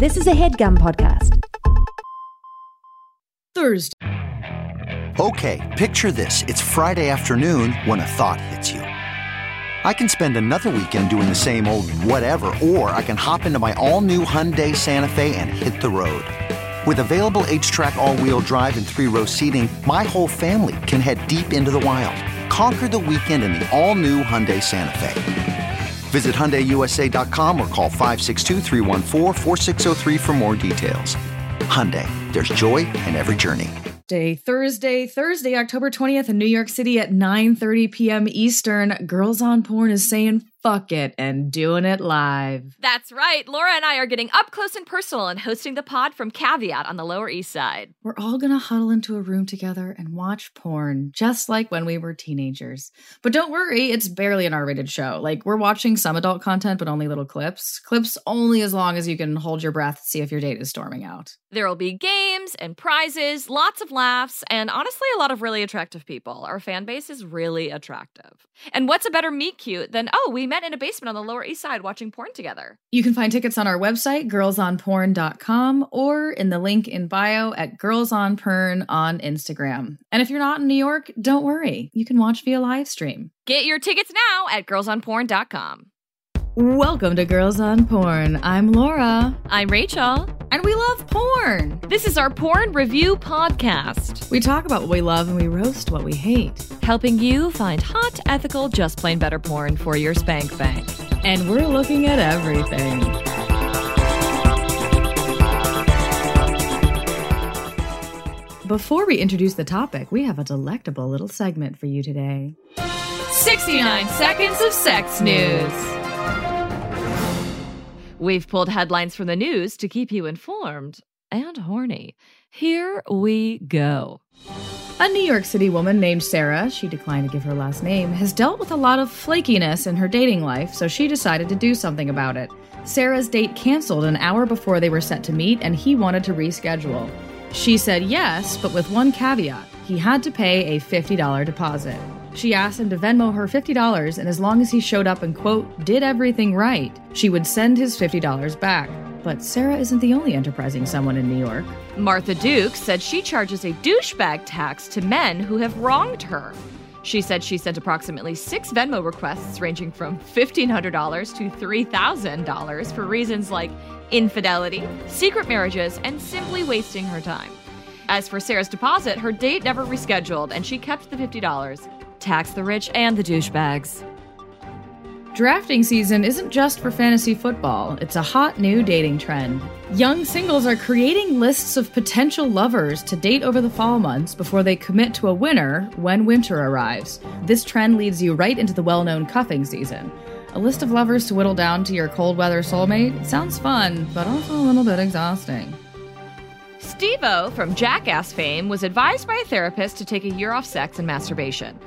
This is a headgum podcast. Thursday. Okay, picture this. It's Friday afternoon when a thought hits you. I can spend another weekend doing the same old whatever, or I can hop into my all new Hyundai Santa Fe and hit the road. With available HTRAC, all wheel drive, and three row seating, my whole family can head deep into the wild. Conquer the weekend in the all new Hyundai Santa Fe. Visit HyundaiUSA.com or call 562 for more details. Hyundai, there's joy in every journey. Day Thursday, Thursday, October 20th in New York City at 9:30 p.m. Eastern. Girls on Porn is saying fuck it and doing it live. That's right. Laura and I are getting up close and personal and hosting the pod from Caveat on the Lower East Side. We're all going to huddle into a room together and watch porn just like when we were teenagers. But don't worry, it's barely an R-rated show. Like we're watching some adult content but only little clips. Clips only as long as you can hold your breath to see if your date is storming out. There will be games and prizes, lots of laughs, and honestly a lot of really attractive people. Our fan base is really attractive. And what's a better meet cute than oh, we met in a basement on the Lower East Side watching porn together. You can find tickets on our website, girlsonporn.com, or in the link in bio at girlsonporn on Instagram. And if you're not in New York, don't worry. You can watch via live stream. Get your tickets now at girlsonporn.com. Welcome to Girls on Porn. I'm Laura. I'm Rachel. And we love porn. This is our porn review podcast. We talk about what we love and we roast what we hate, helping you find hot, ethical, just plain better porn for your spank bank. And we're looking at everything. Before we introduce the topic, we have a delectable little segment for you today 69 Seconds of Sex News. We've pulled headlines from the news to keep you informed and horny. Here we go. A New York City woman named Sarah, she declined to give her last name, has dealt with a lot of flakiness in her dating life, so she decided to do something about it. Sarah's date canceled an hour before they were set to meet, and he wanted to reschedule. She said yes, but with one caveat he had to pay a $50 deposit. She asked him to Venmo her $50, and as long as he showed up and, quote, did everything right, she would send his $50 back. But Sarah isn't the only enterprising someone in New York. Martha Duke said she charges a douchebag tax to men who have wronged her. She said she sent approximately six Venmo requests ranging from $1,500 to $3,000 for reasons like infidelity, secret marriages, and simply wasting her time. As for Sarah's deposit, her date never rescheduled, and she kept the $50. Tax the rich and the douchebags. Drafting season isn't just for fantasy football, it's a hot new dating trend. Young singles are creating lists of potential lovers to date over the fall months before they commit to a winner when winter arrives. This trend leads you right into the well known cuffing season. A list of lovers to whittle down to your cold weather soulmate sounds fun, but also a little bit exhausting. Steve-O from Jackass fame was advised by a therapist to take a year off sex and masturbation.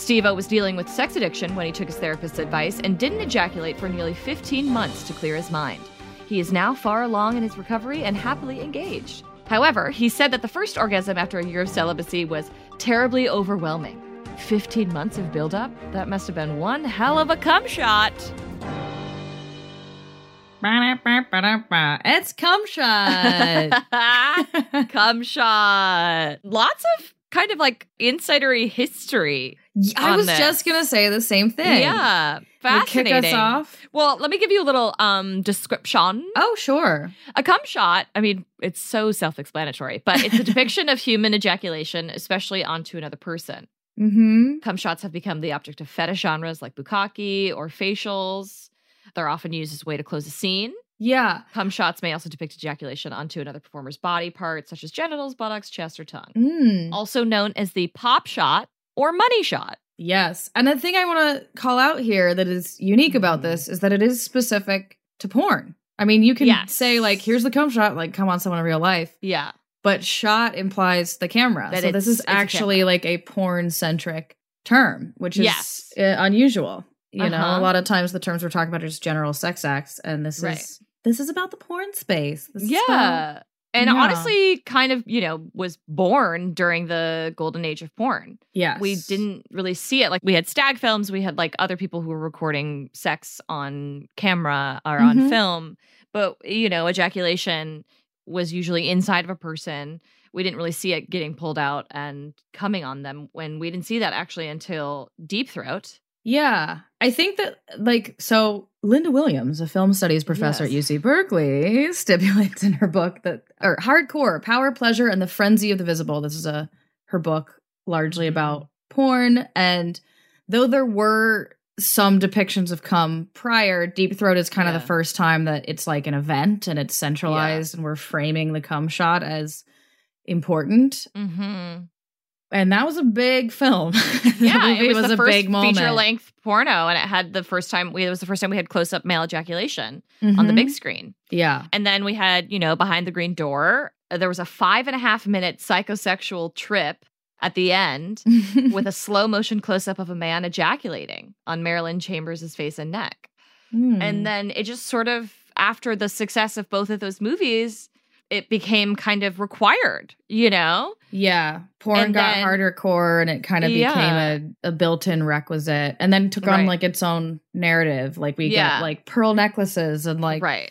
Steve-O was dealing with sex addiction when he took his therapist's advice and didn't ejaculate for nearly 15 months to clear his mind. He is now far along in his recovery and happily engaged. However, he said that the first orgasm after a year of celibacy was terribly overwhelming. 15 months of buildup? That must have been one hell of a cum shot. It's cum shot. cum shot. Lots of kind of like insidery history. I was this. just gonna say the same thing. Yeah, fascinating. Would kick us off. Well, let me give you a little um description. Oh, sure. A cum shot. I mean, it's so self-explanatory, but it's a depiction of human ejaculation, especially onto another person. Mm-hmm. Cum shots have become the object of fetish genres like bukkake or facials. They're often used as a way to close a scene. Yeah. Cum shots may also depict ejaculation onto another performer's body part, such as genitals, buttocks, chest, or tongue. Mm. Also known as the pop shot or money shot. Yes. And the thing I want to call out here that is unique about this is that it is specific to porn. I mean, you can Yes. say, like, here's the cum shot, like, come on, someone in real life. Yeah. But shot implies the camera. That so this is it's a actually like a porn centric term, which is Yes. uh, unusual. You know, Uh-huh. a lot of times the terms we're talking about are just general sex acts, and this Right. is this is about the porn space. This is Yeah. And Yeah. honestly, kind of, you know, was born during the golden age of porn. yeah We didn't really see it. Like we had stag films, we had like other people who were recording sex on camera or Mhm. on film, But, you know, ejaculation was usually inside of a person. We didn't really see it getting pulled out and coming on them when we didn't see that actually until Deep Throat. Yeah. I think that, like, so Linda Williams, a film studies professor Yes. at UC Berkeley, stipulates in her book that, or Hardcore Power, Pleasure, and the Frenzy of the Visible. This is a her book largely Mhm. about porn. And though there were some depictions of cum prior, Deep Throat is kind of the first time that it's like an event and it's centralized and we're framing the cum shot as important. Mm-hmm. And that was a big film. Yeah, it was, the a first big moment. feature length porno, and it had the first time we it was the first time we had close up male ejaculation on the Mhm. big screen. Yeah. And then we had, you know, behind the green door, uh, there was a five and a half minute psychosexual trip at the end with a slow motion close up of a man ejaculating on Marilyn Chambers' face and neck. Hmm. And then it just sort of, after the success of both of those movies, it became kind of required, you know? yeah, porn and got then- harder core, and it kind of Yeah. became a, a built-in requisite, and then took on Right. like its own narrative. Like we Yeah. get like pearl necklaces and like right.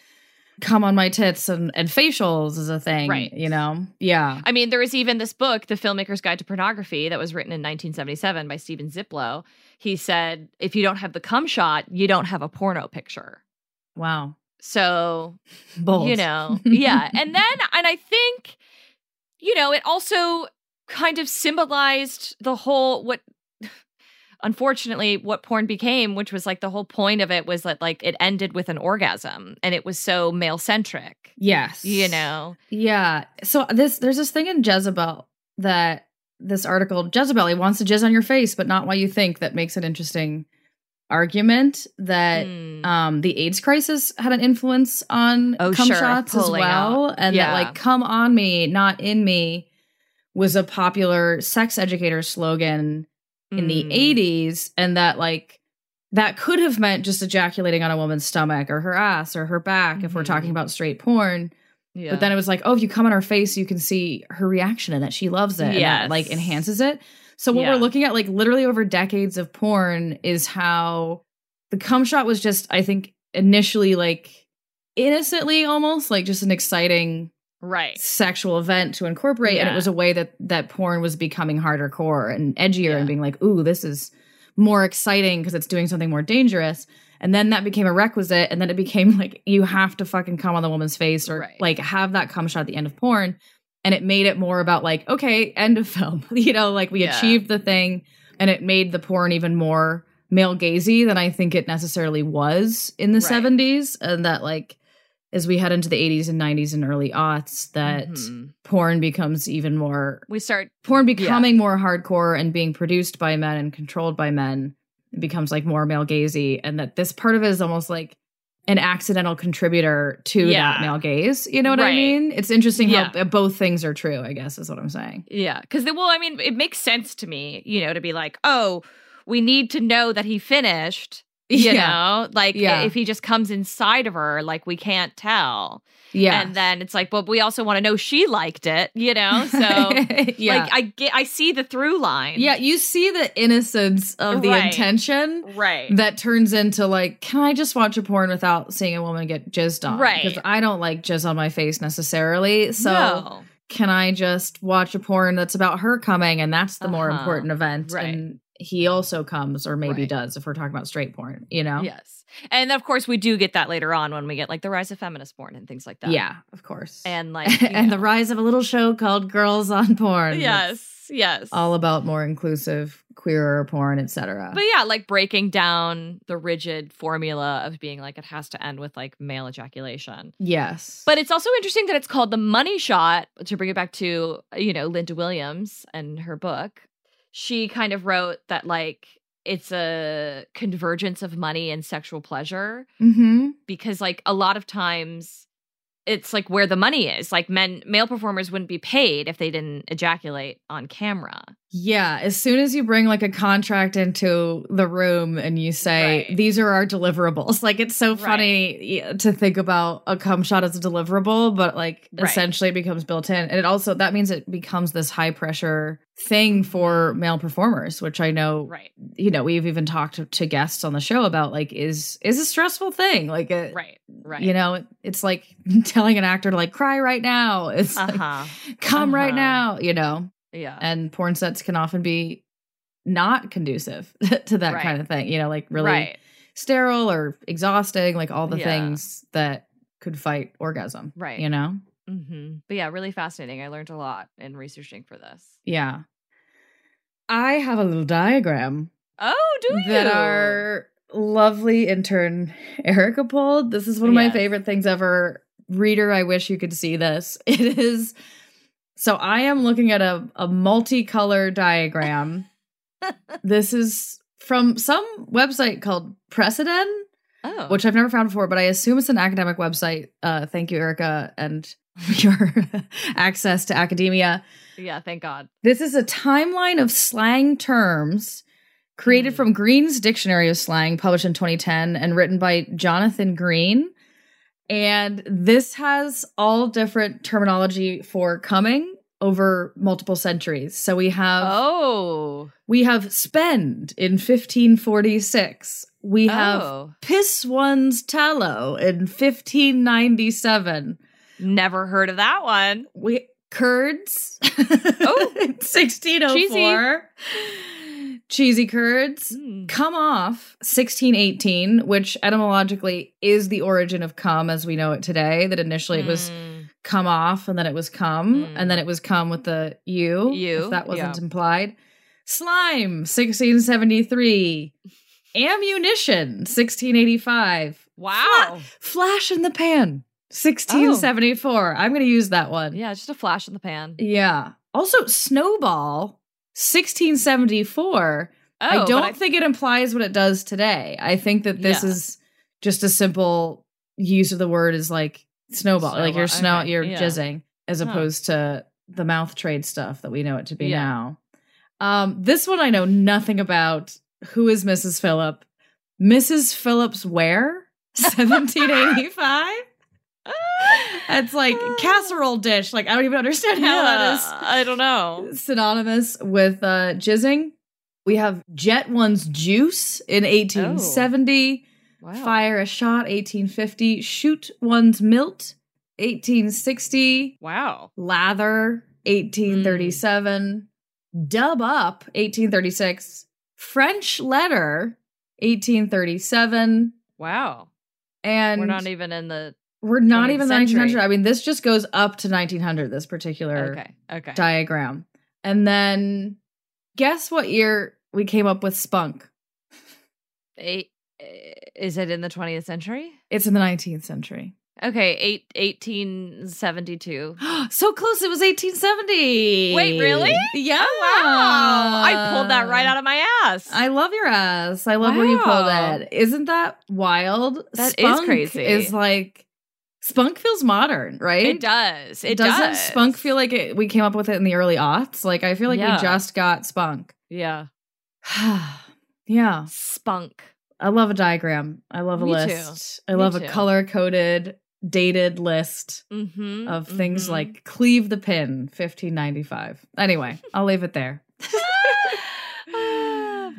come on my tits and, and facials is a thing, Right. You know, yeah, I mean, there was even this book, The Filmmaker's Guide to Pornography, that was written in 1977 by Stephen Ziplow. He said, if you don't have the cum shot, you don't have a porno picture. wow, So bold, you know yeah. And then and i think you know it also kind of symbolized the whole what unfortunately what porn became which was like the whole point of it was that like it ended with an orgasm and it was so male centric yes, you know? Yeah. So this there's this thing in Jezebel that this article Jezebel he wants to jizz on your face, but not why you think that makes it interesting argument that Hmm. um the AIDS crisis had an influence on Oh, cum sure, shots as well. out. And Yeah. that like come on me, not in me was a popular sex educator slogan in the Mm. 80s and that like that could have meant just ejaculating on a woman's stomach or her ass or her back if we're talking about straight porn yeah. but then it was like, oh, if you come on her face, you can see her reaction and that she loves it. Yeah, like enhances it. So what Yeah. we're looking at, like literally over decades of porn, is how the cum shot was just, I think, initially like innocently almost like just an exciting right sexual event to incorporate. And it was a way that that porn was becoming harder core and edgier Yeah. and being like, ooh, this is more exciting because it's doing something more dangerous. And then that became a requisite. And then it became like, you have to fucking come on the woman's face or Right. like have that cum shot at the end of porn. And it made it more about like, okay, end of film. you know, like we Yeah. achieved the thing and it made the porn even more male gazy than I think it necessarily was in the Right. 70s. And that like, as we head into the 80s and 90s and early aughts, that Mhm. porn becomes even more we start porn becoming more hardcore and being produced by men and controlled by men becomes like more male gazy and that this part of it is almost like an accidental contributor to Yeah. that male gaze you know what i mean it's interesting Yeah. how both things are true i guess is what i'm saying Yeah, because well, I mean, it makes sense to me, you know, to be like, oh, we need to know that he finished. You Yeah. know, like Yeah. if he just comes inside of her, like we can't tell. yeah And then it's like, but we also want to know she liked it, you know? So yeah like I get I see the through line. yeah you see the innocence of the Right. intention Right. that turns into like, can I just watch a porn without seeing a woman get jizzed on? Right. Because I don't like jizz on my face necessarily. So No. can I just watch a porn that's about her coming and that's the more Uh-huh. important event? Right. And he also comes, or maybe Right. does, if we're talking about straight porn, you know? Yes. And of course we do get that later on when we get like the rise of feminist porn and things like that. Yeah, of course. And like and the rise of a little show called Girls on Porn. Yes. Yes. All about more inclusive, queerer porn, etc. But yeah, like breaking down the rigid formula of being like it has to end with like male ejaculation. Yes. But it's also interesting that it's called the money shot to bring it back to, you know, Linda Williams and her book. She kind of wrote that like it's a convergence of money and sexual pleasure mm-hmm. because like a lot of times it's like where the money is. Like men male performers wouldn't be paid if they didn't ejaculate on camera. Yeah, as soon as you bring like a contract into the room and you say Right. these are our deliverables, like it's so funny y- to think about a cum shot as a deliverable, but like Right. essentially it becomes built in, and it also that means it becomes this high pressure thing for male performers, which I know, Right. you know, we've even talked to, to guests on the show about like is is a stressful thing. Like, Right. Right. you know, it, it's like telling an actor to like cry right now. It's Uh like come right Uh-huh. now, you know. Yeah. And porn sets can often be not conducive to that Right. kind of thing. You know, like really Right. sterile or exhausting, like all the Yeah. things that could fight orgasm. Right. You know? hmm But yeah, really fascinating. I learned a lot in researching for this. Yeah. I have a little diagram Oh, do you? that our lovely intern Erika pulled. This is one of my favorite things ever. Reader, I wish you could see this. It is so I am looking at a, a multicolor diagram. this is from some website called Precedent, oh. which I've never found before, but I assume it's an academic website. Uh, thank you, Erika, and your access to academia. Yeah, thank God. This is a timeline of slang terms created Mm. from Green's Dictionary of Slang, published in 2010 and written by Jonathan Green. And this has all different terminology for coming over multiple centuries. So we have Oh. we have spend in 1546. We have oh. piss one's tallow in 1597. Never heard of that one. We curds. Oh. 1604. Cheesy curds. Mm. Come off 1618, which etymologically is the origin of come as we know it today. That initially it was Mm. come off and then it was come Mm. and then it was come with the u, U, if that wasn't yeah. implied. Slime 1673. Ammunition 1685. Wow. Flash in the pan 1674. I'm going to use that one. Yeah, just a flash in the pan. Yeah. Also, Snowball, 1674. Oh, I don't think it implies what it does today. I think that this Yeah. is just a simple use of the word is like snowball, like you're Snowball, snow, okay, you're yeah. jizzing, as Huh. opposed to the mouth trade stuff that we know it to be Yeah. now. Um, this one I know nothing about. Who is Mrs. Phillip? Mrs. Phillips where? 1785? It's like casserole dish. Like I don't even understand how that is I don't know. synonymous with uh, jizzing. We have Jet One's Juice in 1870, Wow. Fire a Shot 1850, Shoot One's Milt 1860, Wow. Lather 1837, Dub Up 1836, French Letter 1837, Wow. and We're not even in the we're not even century. 1900. I mean, this just goes up to 1900. This particular Okay. Okay. diagram. And then guess what year we came up with spunk? Eight, eh, is it in the 20th century? It's in the 19th century. Okay, eight, 1872. so close. It was 1870. Wait, really? Yeah. Oh, wow. I pulled that right out of my ass. I love your ass. I love where you pulled Wow. it. Isn't that wild? That is crazy. Is like spunk feels modern, right? it does. It Doesn't does. spunk feel like it, we came up with it in the early aughts? Like I feel like Yeah. we just got spunk. Yeah. yeah. Spunk. I love a diagram. I love a Me too. list. I Me love too. a color coded, dated list Mm-hmm. of things mhm. like Cleave the Pin, 1595. Anyway, I'll leave it there.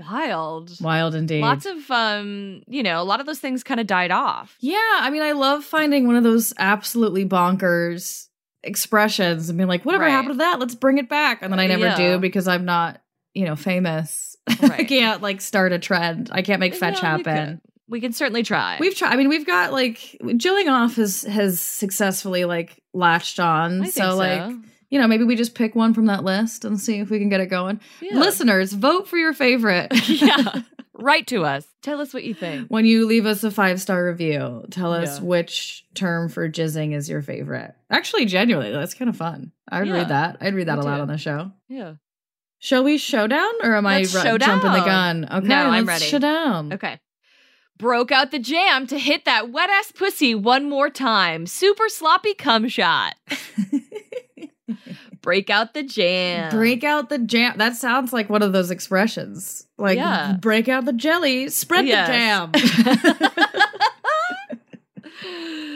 Wild. Wild indeed. Lots of um, you know, a lot of those things kind of died off. yeah, I mean, I love finding one of those absolutely bonkers expressions and being like, whatever Right. happened to that? Let's bring it back. And then I never Yeah. do because I'm not, you know, famous. Right. I can't like start a trend. I can't make fetch Yeah, happen. We can certainly try. We've tried. I mean, we've got like Jilling off has has successfully like latched on. Think so, like you know, maybe we just pick one from that list and see if we can get it going. Yeah. Listeners, vote for your favorite. yeah. Write to us. Tell us what you think. when you leave us a five star review, tell us Yeah. which term for jizzing is your favorite. Actually, genuinely, that's kind of fun. I'd Yeah. read that. I'd read that Me aloud too. on the show. Yeah. Shall we showdown or am Let's I showdown. jumping the gun? Okay, No, I'm ready. Showdown. Okay. Broke out the jam to hit that wet ass pussy one more time. Super sloppy cum shot. Break out the jam. Break out the jam. That sounds like one of those expressions. Like Yeah. break out the jelly, spread Yes. the jam.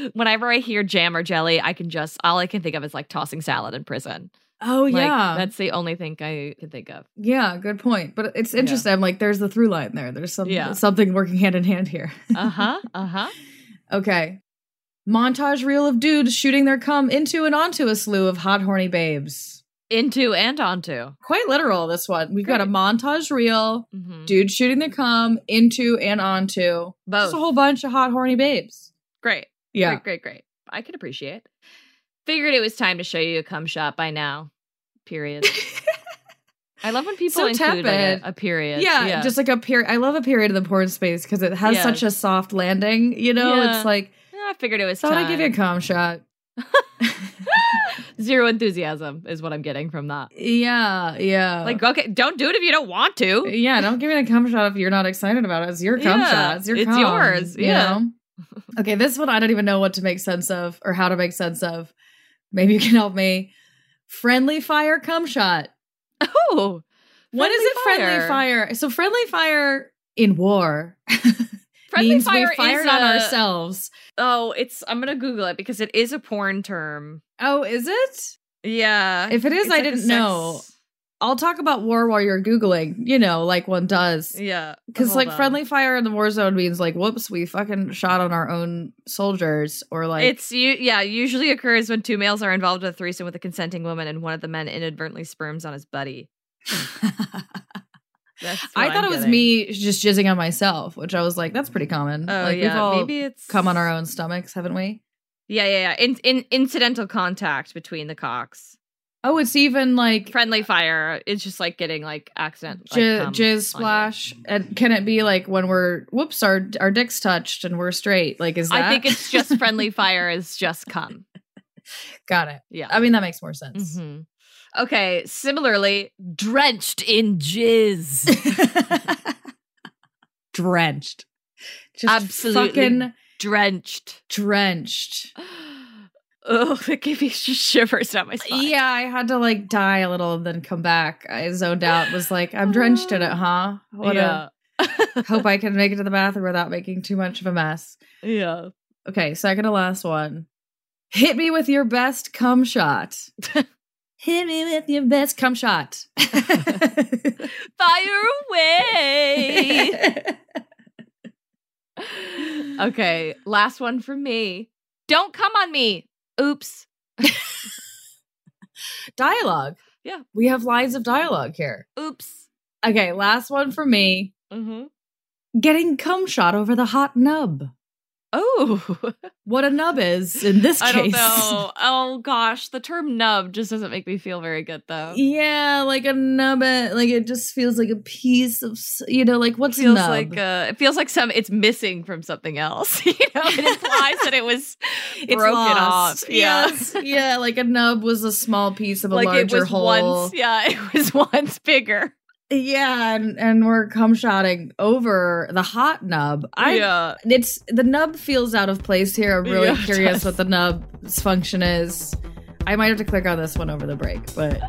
Whenever I hear jam or jelly, I can just all I can think of is like tossing salad in prison. Oh Like, yeah, that's the only thing I can think of. yeah, good point. But it's interesting. I'm like, there's the through line there. There's some Yeah. something working hand in hand here. Uh huh. Uh huh. okay. Montage reel of dudes shooting their cum into and onto a slew of hot horny babes. Into and onto. Quite literal. This one. We've got a montage reel, Mm-hmm. dude shooting their cum into and onto Both. just a whole bunch of hot horny babes. Great. Yeah. Great. Great. Great. I can appreciate. Figured it was time to show you a cum shot by now. Period. I love when people So include like, a, period. Yeah, just like a period. I love a period in the porn space because it has Yes. such a soft landing. You know, Yeah. it's like Yeah, I figured it was thought time. I'd give you a cum shot. Zero enthusiasm is what I'm getting from that. Yeah, yeah. Like, okay, don't do it if you don't want to. yeah, don't give me a cum shot if you're not excited about it. It's your cum Yeah, shot. It's your it's cum, yours, you yeah. know? okay, this one I don't even know what to make sense of or how to make sense of. Maybe you can help me. Friendly fire cum shot. Oh, What is it? Friendly fire. So friendly fire in war Friendly means fire we fired is on a- ourselves. Oh, it's. I'm gonna Google it because it is a porn term. Oh, is it? Yeah. If it is, I like didn't know. I'll talk about war while you're googling. You know, like one does. Yeah. Because like on. friendly fire in the war zone means like, whoops, we fucking shot on our own soldiers, or like it's you. Yeah. Usually occurs when two males are involved in a threesome with a consenting woman, and one of the men inadvertently sperms on his buddy. I thought I'm it was getting. me just jizzing on myself, which I was like, that's pretty common. Oh like yeah. we've all Maybe it's come on our own stomachs, haven't we? Yeah, yeah, yeah. In, in incidental contact between the cocks. Oh, it's even like Friendly fire. It's just like getting like accident. like, j- jizz splash. And can it be like when we're whoops, our our dicks touched and we're straight? Like, is that? I think it's just friendly fire is just cum. got it. Yeah. I mean, that makes more sense. Mhm. Okay. Similarly, drenched in jizz. drenched. Just Absolutely. fucking drenched. drenched. Oh, it gave me sh- shivers down my spine. Yeah, I had to like die a little and then come back. I zoned out. Was like, I'm drenched in it, huh? What yeah. a hope I can make it to the bathroom without making too much of a mess. yeah. Okay, second to last one. Hit me with your best cum shot. Hit me with your best cum shot. Fire away. okay, last one for me. Don't come on me. Oops. dialogue. Yeah. We have lines of dialogue here. Oops. Okay, last one for me. Mm-hmm. Getting cum shot over the hot nub. Oh, What a nub is in this I case. don't know. Oh gosh, the term nub just doesn't make me feel very good though. Yeah, like a nub. Like it just feels like a piece of, you know, like what's feels a nub? like uh, it feels like some it's missing from something else. you know, it implies that it was it's broken lost. off. Yeah. Yes. yeah, like a nub was a small piece of a like it larger was whole. once. Yeah, it was once bigger. Yeah, and, and we're cum shotting over the hot nub. I yeah. it's the nub feels out of place here. I'm really Yeah, curious what the nub's function is. I might have to click on this one over the break, but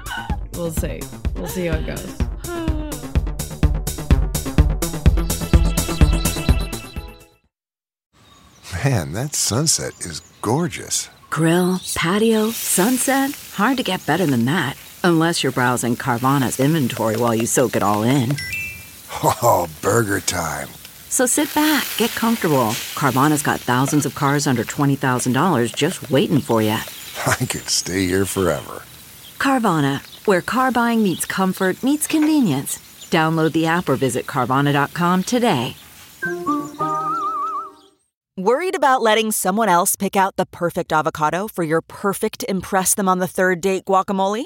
we'll see. We'll see how it goes. Man, that sunset is gorgeous. Grill, patio, sunset. Hard to get better than that. Unless you're browsing Carvana's inventory while you soak it all in. Oh, burger time. So sit back, get comfortable. Carvana's got thousands of cars under $20,000 just waiting for you. I could stay here forever. Carvana, where car buying meets comfort, meets convenience. Download the app or visit Carvana.com today. Worried about letting someone else pick out the perfect avocado for your perfect Impress Them on the Third Date guacamole?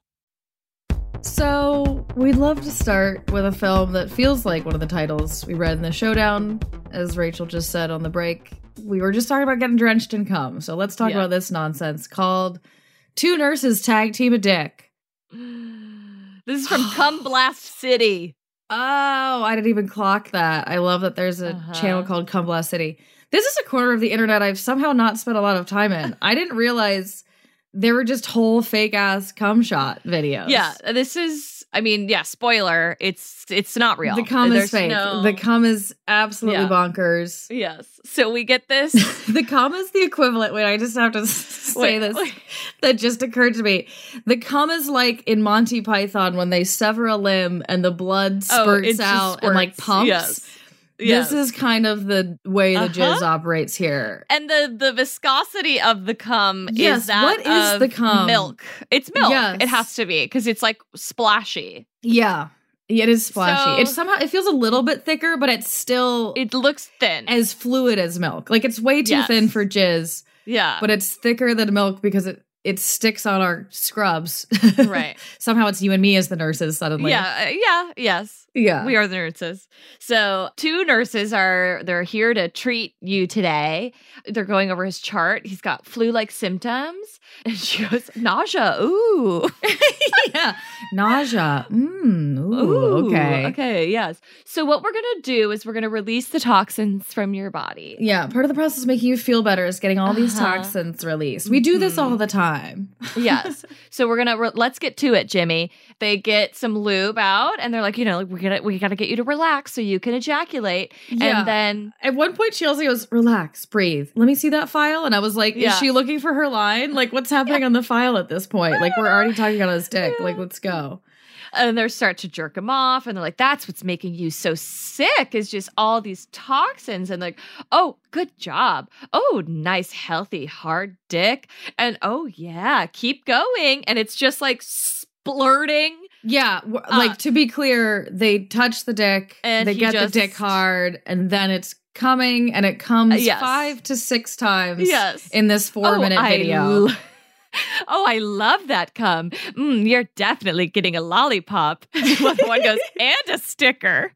So, we'd love to start with a film that feels like one of the titles we read in the showdown. As Rachel just said on the break, we were just talking about getting drenched in cum. So, let's talk Yeah. about this nonsense called Two Nurses Tag Team a Dick. This is from Cum Blast City. Oh, I didn't even clock that. I love that there's a Uh-huh. channel called Cum Blast City. This is a corner of the internet I've somehow not spent a lot of time in. I didn't realize there were just whole fake ass cum shot videos. Yeah, this is. I mean, yeah. Spoiler. It's it's not real. The cum There's is fake. no- The cum is absolutely Yeah. bonkers. Yes. So we get this. the cum is the equivalent. Wait, I just have to say Wait, this. wait. That just occurred to me. The cum is like in Monty Python when they sever a limb and the blood Oh, spurts just out and like pumps. Yes. This is kind of the way the Uh-huh. jizz operates here. and the the viscosity of the cum Yes, is that what is the cum? Milk. It's milk. Yes. It has to be because it's like splashy. Yeah. It is splashy. So- it's somehow it feels a little bit thicker, but it's still It looks thin. as fluid as milk. Like it's way too Yes. thin for jizz, yeah. but it's thicker than milk because it it sticks on our scrubs. right. somehow it's you and me as the nurses suddenly. Yeah. uh, Yeah. Yes. Yeah. We are the nurses. So two nurses are they're here to treat you today. They're going over his chart. He's got flu-like symptoms. And she goes, nausea. Ooh. yeah. Nausea. Mm, ooh, Ooh, okay. Okay, yes. So what we're gonna do is we're gonna release the toxins from your body. Yeah, part of the process of making you feel better is getting all these Uh-huh. toxins released. We do this all the time. yes. So we're gonna re- let's get to it, Jimmy. They get some lube out, and they're like, you know, like, we're gonna we gotta get you to relax so you can ejaculate, Yeah. and then At one point, she also goes, "Relax, breathe. Let me see that file." And I was like, Yeah. "Is she looking for her line? Like, what's happening on the file at this point? Like, we're already talking on his dick. Like, let's go." and they start to jerk him off, and they're like, that's what's making you so sick is just all these toxins, and like, oh, good job. Oh, nice, healthy, hard dick, and oh yeah, keep going, and it's just like splurting. Yeah, Uh, like to be clear, they touch the dick, And they get just- the dick hard, and then it's coming, and it comes Uh, yes. five to six times. Yes. in this four minute I video. Oh, I love that cum. Mm, you're definitely getting a lollipop. One goes, and a sticker.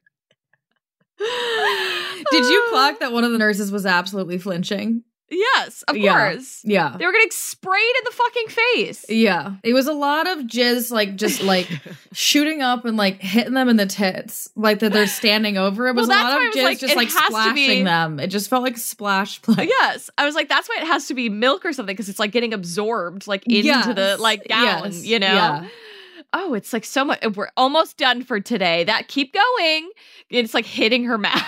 Did you clock that one of the nurses was absolutely flinching? Yes, of Yeah. course. Yeah. They were getting sprayed in the fucking face. Yeah. It was a lot of jizz, like just like shooting up and like hitting them in the tits, like that they're standing over. It was Well, a lot of jizz like, just like splashing be- them. It just felt like splash play. Yes, I was like, that's why it has to be milk or something because it's like getting absorbed like into Yes. the like gown, Yes. you know. Yeah. Oh, it's like so much. We're almost done for today. That keep going. It's like hitting her mask,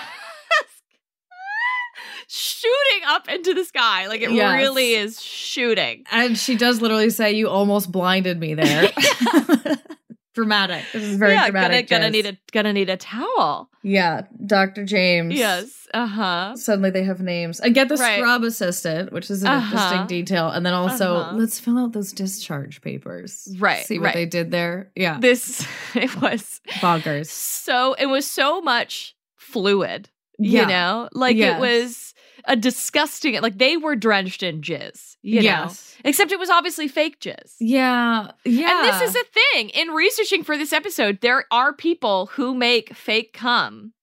shooting up into the sky. Like it Yes. really is shooting. And she does literally say, You almost blinded me there. dramatic. This is very yeah, gonna, dramatic. gonna need a gonna need a towel. Yeah. Dr. James. Yes. Uh huh. Suddenly they have names. And get the Right. scrub assistant, which is an Uh-huh. interesting detail. And then also, Uh-huh. let's fill out those discharge papers. Right, See what right. they did there? Yeah. This it was Bonkers. so it was so much fluid. Yeah. You know, like Yes. it was a disgusting. Like they were drenched in jizz. You know, Yes. except it was obviously fake jizz. Yeah. Yeah. And this is a thing. In researching for this episode, there are people who make fake cum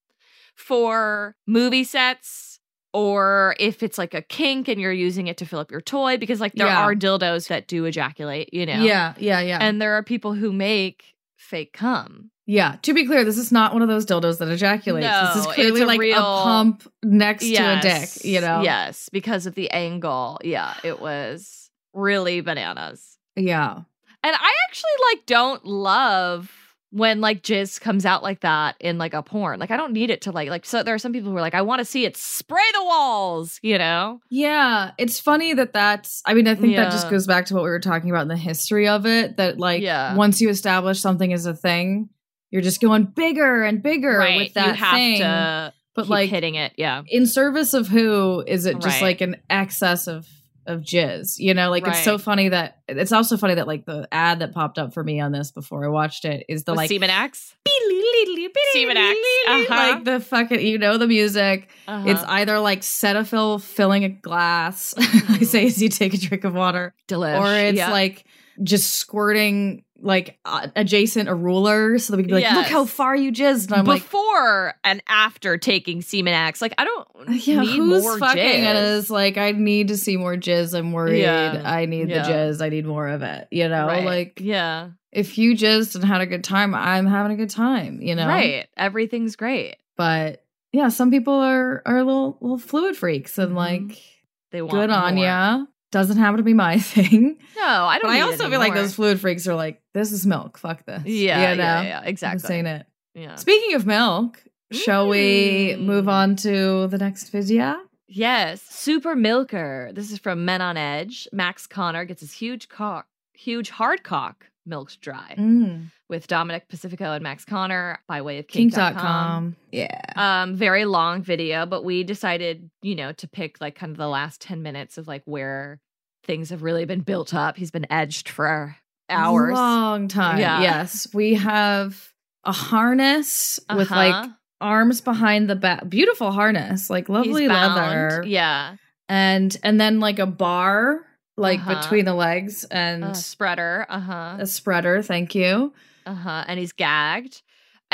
for movie sets or if it's like a kink and you're using it to fill up your toy because like there Yeah. are dildos that do ejaculate, you know. Yeah. Yeah. Yeah. And there are people who make fake cum. yeah. To be clear, this is not one of those dildos that ejaculates. this is clearly a like real- a pump next to a dick, you know? Yes, because of the angle. Yeah, it was really bananas. Yeah. And I actually like don't love when like jizz comes out like that in like a porn. Like I don't need it to like like so there are some people who are like I want to see it spray the walls, you know? Yeah. It's funny that that's, I mean, I think that just goes back to what we were talking about in the history of it that like Yeah. once you establish something as a thing, you're just going bigger and bigger right. with that you have thing. to but keep like hitting it. Yeah. in service of who is it just Right. like an excess of of jizz you know like it's so funny that it's also funny that like the ad that popped up for me on this before i watched it is the With like Semenax. Semen X, uh-huh. like the fucking you know the music Uh-huh. it's either like Cetaphil filling a glass i Mhm. say as you take a drink of water delish. or it's yeah. like just squirting like uh, adjacent a ruler so that we can be like, look how far you jizzed. And I'm like, Before and after taking Semenax, like I don't yeah, need who's more fucking jizz. and is like, I need to see more jizz. I'm worried. Yeah. I need Yeah. the jizz. I need more of it. You know, Right. like yeah, if you jizzed and had a good time, I'm having a good time. You know, right. Everything's great. But yeah, some people are are little little fluid freaks and Mhm. like They want good on ya. Doesn't happen to be my thing. No, I don't. But I also feel like those fluid freaks are like, this is milk. Fuck this. Yeah, you know? yeah, yeah, I'm exactly. saying it. Yeah. Speaking of milk, shall we Mm. move on to the next video? Yes, Super Milker. This is from Men on Edge. Max Konnor gets his huge cock, huge hard cock milked dry Mm. with Dominic Pacifico and Max Konnor by way of Kink.com. Kink.com. Yeah. Um, very long video, but we decided, you know, to pick like kind of the last 10 minutes of like where things have really been built up. He's been edged for hours. Long time. Yeah. Yes. We have a harness with like Uh-huh. arms behind the back. Beautiful harness, like lovely leather. Yeah. And and then like a bar like Uh-huh. between the legs and A spreader. Uh huh. a spreader, thank you. Uh huh. And he's gagged.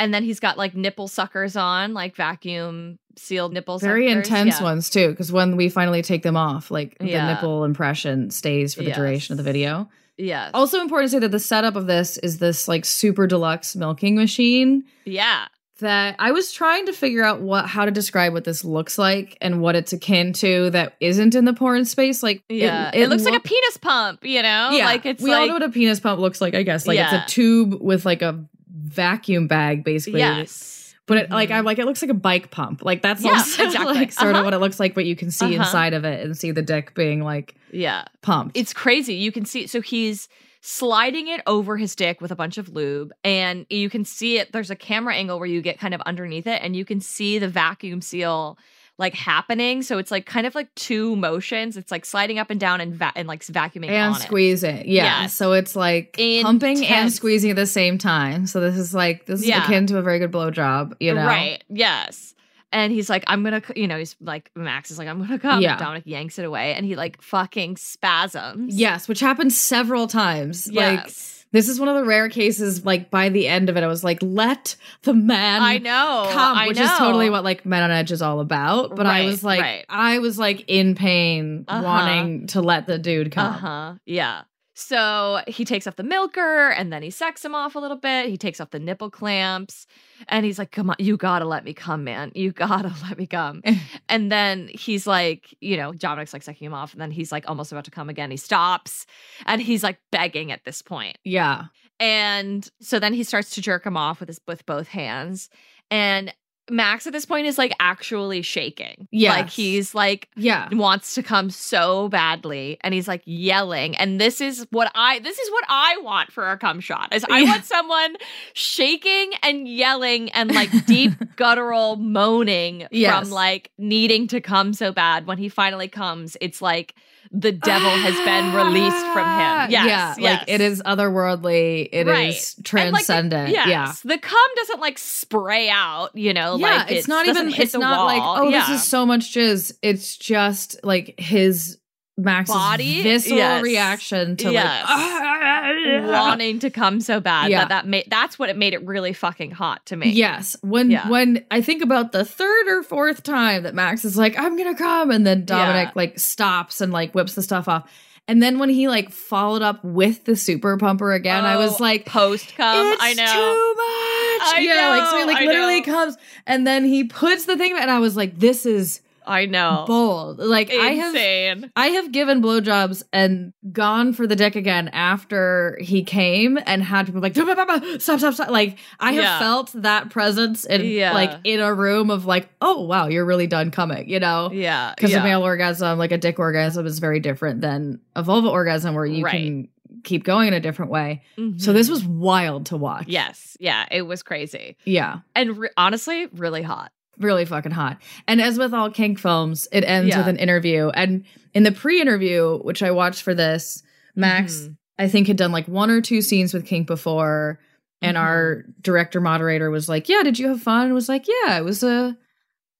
And then he's got like nipple suckers on, like vacuum sealed nipples. Very suckers. intense Yeah. ones too, because when we finally take them off, like Yeah. the nipple impression stays for the duration of the video. Yeah. Also important to say that the setup of this is this like super deluxe milking machine yeah. that I was trying to figure out what how to describe what this looks like and what it's akin to that isn't in the porn space. Like Yeah. It, looks like a penis pump, you know? yeah, Like it's we like all know what a penis pump looks like. I guess like Yeah. it's a tube with like a vacuum bag basically. Yes. But it, like Mhm. I'm like it looks like a bike pump. Like that's Yeah, also exactly. like sort Uh-huh. of what it looks like, but you can see Uh-huh. inside of it and see the dick being like Yeah. pumped. It's crazy. You can see so he's sliding it over his dick with a bunch of lube and you can see it there's a camera angle where you get kind of underneath it and you can see the vacuum seal like happening so it's like kind of like two motions it's like sliding up and down and va- and like vacuuming and on it. squeezing. Yeah. Yes. So it's like pumping and squeezing at the same time. So this is like this is Yeah. akin to a very good blowjob, you know? Right. Yes. And he's like, I'm gonna, you know, he's like, Max is like, I'm gonna come. Yeah. Dominic yanks it away, and he like fucking spasms. Yes, which happens several times. Like Yes. This is one of the rare cases. Like by the end of it, I was like, "Let the man I know. come," I which know. is totally what like Men on Edge is all about. But I was like, right. I was like in pain, Uh-huh. wanting to let the dude come. Uh huh. Yeah. So he takes off the milker and then he sucks him off a little bit. He takes off the nipple clamps and he's like, Come on, you gotta let me come, man. You gotta let me come. and then he's like, You know, Dominic's like sucking him off. And then he's like almost about to come again. He stops and he's like begging at this point. Yeah, And so then he starts to jerk him off with his with both hands. And Max at this point is like actually shaking. Yeah. Like he's like yeah. wants to come so badly and he's like yelling and this is what i this is what i want for a cum shot is i Yeah. want someone shaking and yelling and like deep guttural moaning Yes. from like needing to come so bad when he finally comes it's like the devil has been released from Ah, him yes yeah, yes. like it is otherworldly. It is Right. And, like, the- transcendent. yes. Yeah. the cum doesn't like spray out you know yeah, like it's it not even. It's not like oh, yeah. this is so much jizz. It's just like his Max's Body? visceral Yes. reaction to Yes. like wanting to come so bad Yeah. that that made that's what it made it really fucking hot to me. Yes, when Yeah. when I think about the third or fourth time that Max is like, "I'm gonna come," and then Dominic Yeah. like stops and like whips the stuff off, and then when he like followed up with the super pumper again, I was Oh, like, post come, I know. too much. I yeah, like so he like I literally know. comes, and then he puts the thing, and I was like, this is I know. bold. Like I have Insane. I have given blowjobs and gone for the dick again after he came and had people like stop, stop, stop. Like I have Yeah. felt that presence in Yeah. like in a room of like, oh wow, you're really done coming, you know? Yeah. Because yeah. a male orgasm, like a dick orgasm, is very different than a vulva orgasm where you Right. can keep going in a different way. Mhm. So this was wild to watch. Yes. Yeah. It was crazy. Yeah. And re- honestly, really hot. Really fucking hot. And as with all kink films, it ends Yeah. with an interview. And in the pre-interview, which I watched for this, Max, Mhm. I think had done like one or two scenes with kink before, and Mhm. our director moderator was like, "Yeah, did you have fun?" And was like, "Yeah, it was a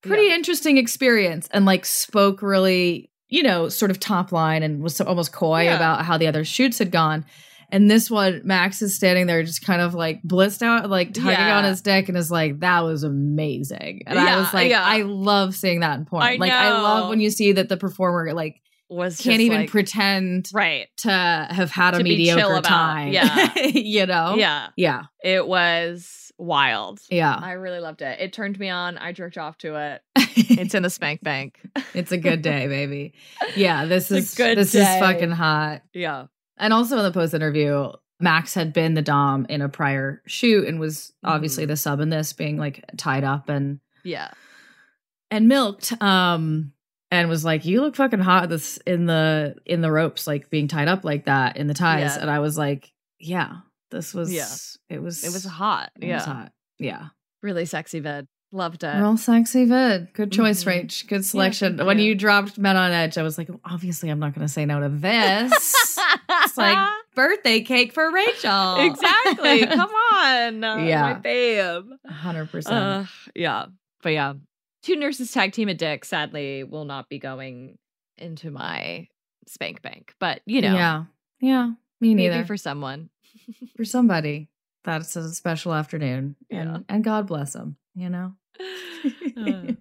pretty Yeah. interesting experience," and like spoke really, you know, sort of top line and was so, almost coy Yeah. about how the other shoots had gone. And this one, Max is standing there just kind of like blitzed out, like tugging Yeah. on his dick and is like, that was amazing. And I was like, yeah. I love seeing that in porn. I like I love when you see that the performer like Was can't even like- pretend right. to have had a To chill mediocre time. yeah. you know? Yeah, Yeah. it was wild. Yeah. I really loved it. It turned me on. I jerked off to it. It's in the spank bank. it's a good day, baby. Yeah, this It's is good this day. is fucking hot. yeah. And also in the post interview, Max had been the dom in a prior shoot and was Mm-hmm. obviously the sub in this, being like tied up and Yeah. and milked. Um, and was like, "You look fucking hot this in the in the ropes, like being tied up like that in the ties." Yeah. And I was like, "Yeah, this was Yeah. it was It was hot. it yeah. was hot. Yeah, Really sexy vid. Loved it. real sexy vid. Good choice, Mhm. Rach. Good selection. thank when you. you dropped Men on Edge, I was like, obviously, I'm not going to say no to this. it's like birthday cake for Rachel. exactly. Come on. Yeah. My babe. hundred percent. Uh, yeah. But yeah. Two nurses tag team a dick, sadly, will not be going into my spank bank. But you know, yeah, yeah. Me neither. maybe for someone. for somebody, that's a special afternoon, Yeah. and and God bless them. You know. Uh.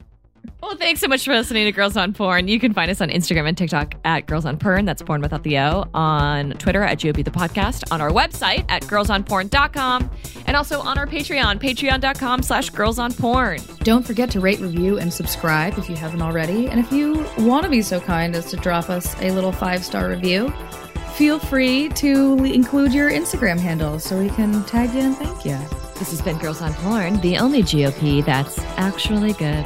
Well, thanks so much for listening to Girls on Porn. You can find us on Instagram and TikTok at Girls on Porn. That's porn without the O. On Twitter at GOP the podcast. On our website at girlsonporn.com. And also on our Patreon, patreon.com slash girlsonporn. Don't forget to rate, review, and subscribe if you haven't already. And if you want to be so kind as to drop us a little five star review, feel free to include your Instagram handle so we can tag you and thank you. This has been Girls on Porn, the only GOP that's actually good.